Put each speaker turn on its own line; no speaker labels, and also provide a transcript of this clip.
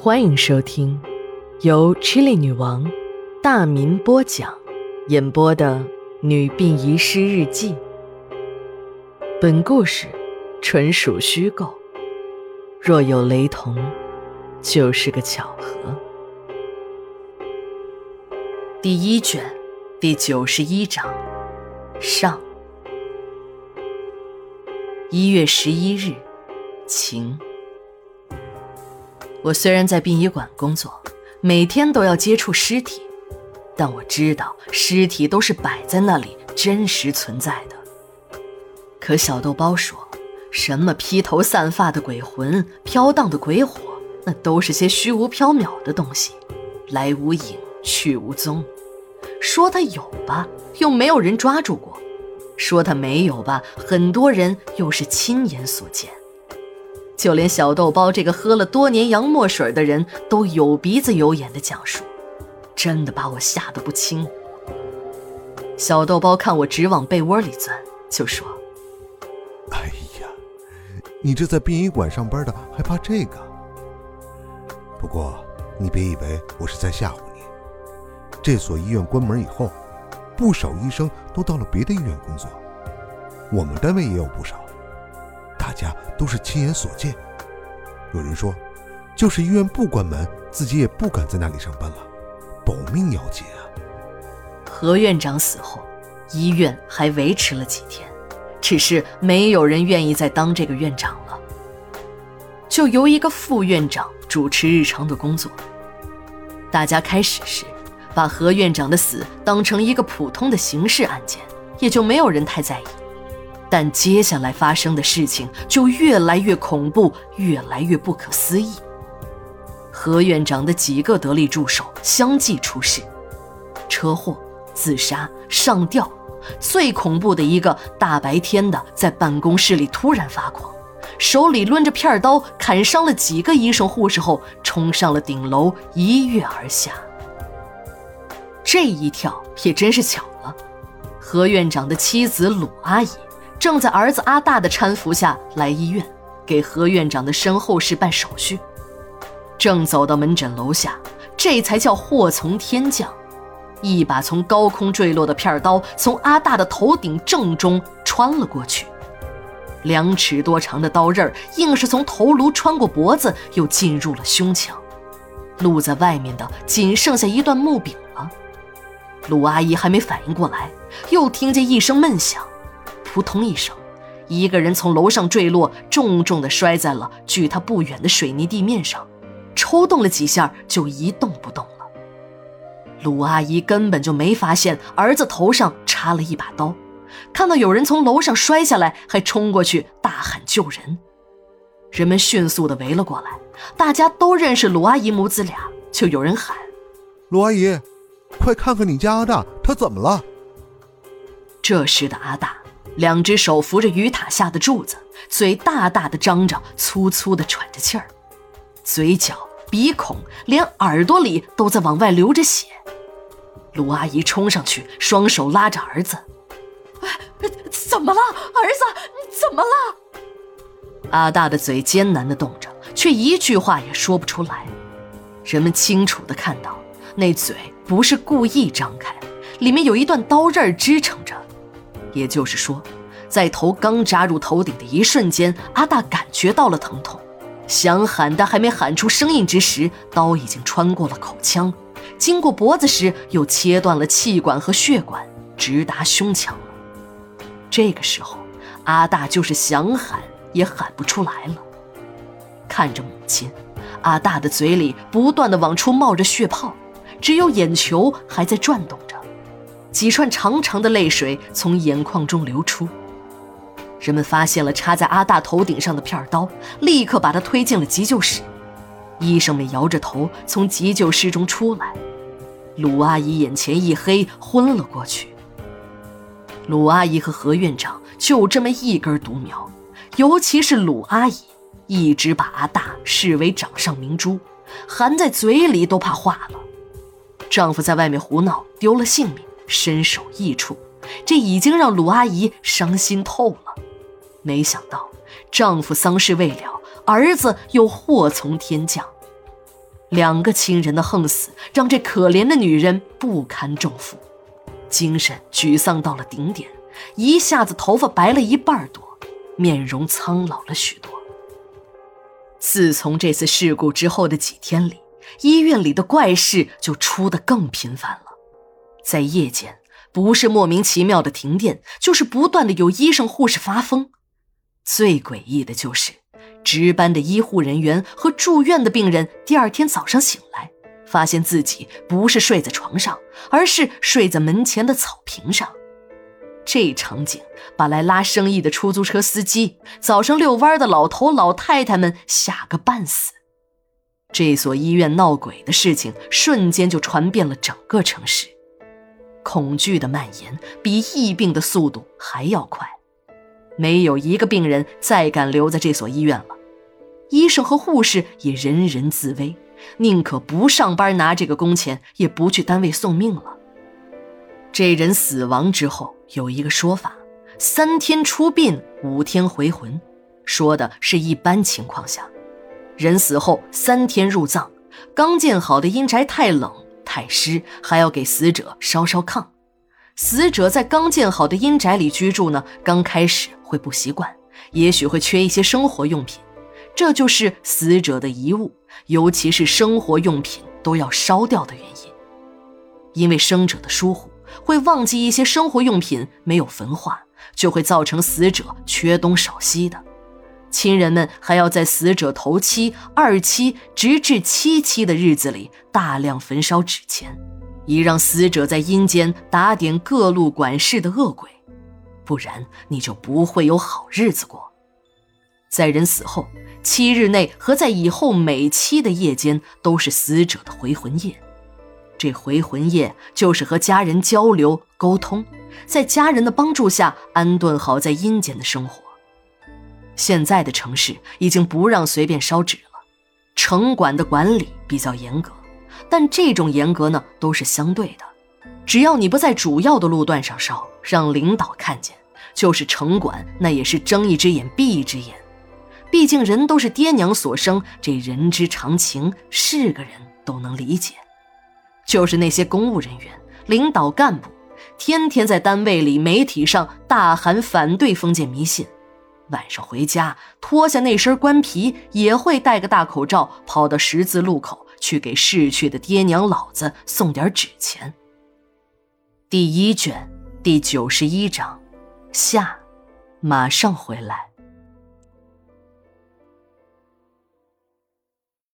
欢迎收听由 Chili 女王大民播讲、演播的《女病遗失日记》。本故事纯属虚构，若有雷同，就是个巧合。第一卷第九十一章上。一月十一日，晴。我虽然在殡仪馆工作，每天都要接触尸体，但我知道尸体都是摆在那里真实存在的。可小豆包说，什么披头散发的鬼魂、飘荡的鬼火，那都是些虚无缥缈的东西，来无影去无踪。说它有吧，又没有人抓住过；说它没有吧，很多人又是亲眼所见。就连小豆包这个喝了多年洋墨水的人都有鼻子有眼的讲述，真的把我吓得不轻。小豆包看我直往被窝里钻，就说：“
哎呀，你这在殡仪馆上班的还怕这个？不过你别以为我是在吓唬你。这所医院关门以后，不少医生都到了别的医院工作，我们单位也有不少。”大家都是亲眼所见。有人说，就是医院不关门，自己也不敢在那里上班了，保命要紧啊。
何院长死后，医院还维持了几天，只是没有人愿意再当这个院长了，就由一个副院长主持日常的工作。大家开始时把何院长的死当成一个普通的刑事案件，也就没有人太在意。但接下来发生的事情就越来越恐怖，越来越不可思议。何院长的几个得力助手相继出事，车祸、自杀、上吊，最恐怖的一个大白天的在办公室里突然发狂，手里抡着片刀砍伤了几个医生护士后，冲上了顶楼一跃而下。这一跳也真是巧了，何院长的妻子鲁阿姨。正在儿子阿大的搀扶下来医院，给何院长的身后事办手续。正走到门诊楼下，这才叫祸从天降，一把从高空坠落的片刀从阿大的头顶正中穿了过去，两尺多长的刀刃硬是从头颅穿过脖子，又进入了胸腔。露在外面的仅剩下一段木柄了。鲁阿姨还没反应过来，又听见一声闷响。扑通一声，一个人从楼上坠落，重重的摔在了距他不远的水泥地面上，抽动了几下就一动不动了。鲁阿姨根本就没发现儿子头上插了一把刀，看到有人从楼上摔下来，还冲过去大喊救人。人们迅速的围了过来，大家都认识鲁阿姨母子俩，就有人喊：“
鲁阿姨，快看看你家阿大，他怎么了？”
这时的阿大。两只手扶着鱼塔下的柱子，嘴大大的张着，粗粗的喘着气儿，嘴角、鼻孔，连耳朵里都在往外流着血。卢阿姨冲上去，双手拉着儿子：“哎，怎么了，儿子？你怎么了？”阿大的嘴艰难的动着，却一句话也说不出来。人们清楚的看到，那嘴不是故意张开，里面有一段刀刃支撑着。也就是说，在头刚扎入头顶的一瞬间，阿大感觉到了疼痛，想喊但还没喊出声音之时，刀已经穿过了口腔，经过脖子时又切断了气管和血管，直达胸腔了。这个时候，阿大就是想喊也喊不出来了。看着母亲，阿大的嘴里不断的往出冒着血泡，只有眼球还在转动着。几串长长的泪水从眼眶中流出，人们发现了插在阿大头顶上的片刀，立刻把他推进了急救室。医生们摇着头从急救室中出来，鲁阿姨眼前一黑，昏了过去。鲁阿姨和何院长就这么一根独苗，尤其是鲁阿姨，一直把阿大视为掌上明珠，含在嘴里都怕化了。丈夫在外面胡闹，丢了性命。身首异处，这已经让鲁阿姨伤心透了。没想到丈夫丧事未了，儿子又祸从天降。两个亲人的横死，让这可怜的女人不堪重负，精神沮丧到了顶点，一下子头发白了一半多，面容苍老了许多。自从这次事故之后的几天里，医院里的怪事就出得更频繁了。在夜间，不是莫名其妙的停电，就是不断的有医生护士发疯。最诡异的就是。值班的医护人员和住院的病人，第二天早上醒来，发现自己不是睡在床上，而是睡在门前的草坪上。这场景把来拉生意的出租车司机、早上遛弯的老头老太太们吓个半死。这所医院闹鬼的事情瞬间就传遍了整个城市，恐惧的蔓延比疫病的速度还要快，没有一个病人再敢留在这所医院了。医生和护士也人人自危，宁可不上班拿这个工钱，也不去单位送命了。这人死亡之后有一个说法：三天出殡，五天回魂，说的是一般情况下，人死后三天入葬，刚建好的阴宅太冷拜师，还要给死者烧烧炕。死者在刚建好的阴宅里居住呢，刚开始会不习惯，也许会缺一些生活用品。这就是死者的遗物，尤其是生活用品都要烧掉的原因。因为生者的疏忽，会忘记一些生活用品没有焚化，就会造成死者缺东少西的。亲人们还要在死者头七、二七直至七七的日子里大量焚烧纸钱，以让死者在阴间打点各路管事的恶鬼，不然你就不会有好日子过。在人死后。七日内和在以后每七的夜间都是死者的回魂夜，这回魂夜就是和家人交流沟通，在家人的帮助下安顿好在阴间的生活。现在的城市已经不让随便烧纸了，城管的管理比较严格，但这种严格呢都是相对的，只要你不在主要的路段上烧，让领导看见，就是城管那也是睁一只眼闭一只眼。毕竟人都是爹娘所生，这人之常情，是个人都能理解。就是那些公务人员、领导干部，天天在单位里、媒体上大喊反对封建迷信，晚上回家脱下那身官皮，也会戴个大口罩，跑到十字路口去给逝去的爹娘老子送点纸钱。第一卷第九十一章，下，马上回来。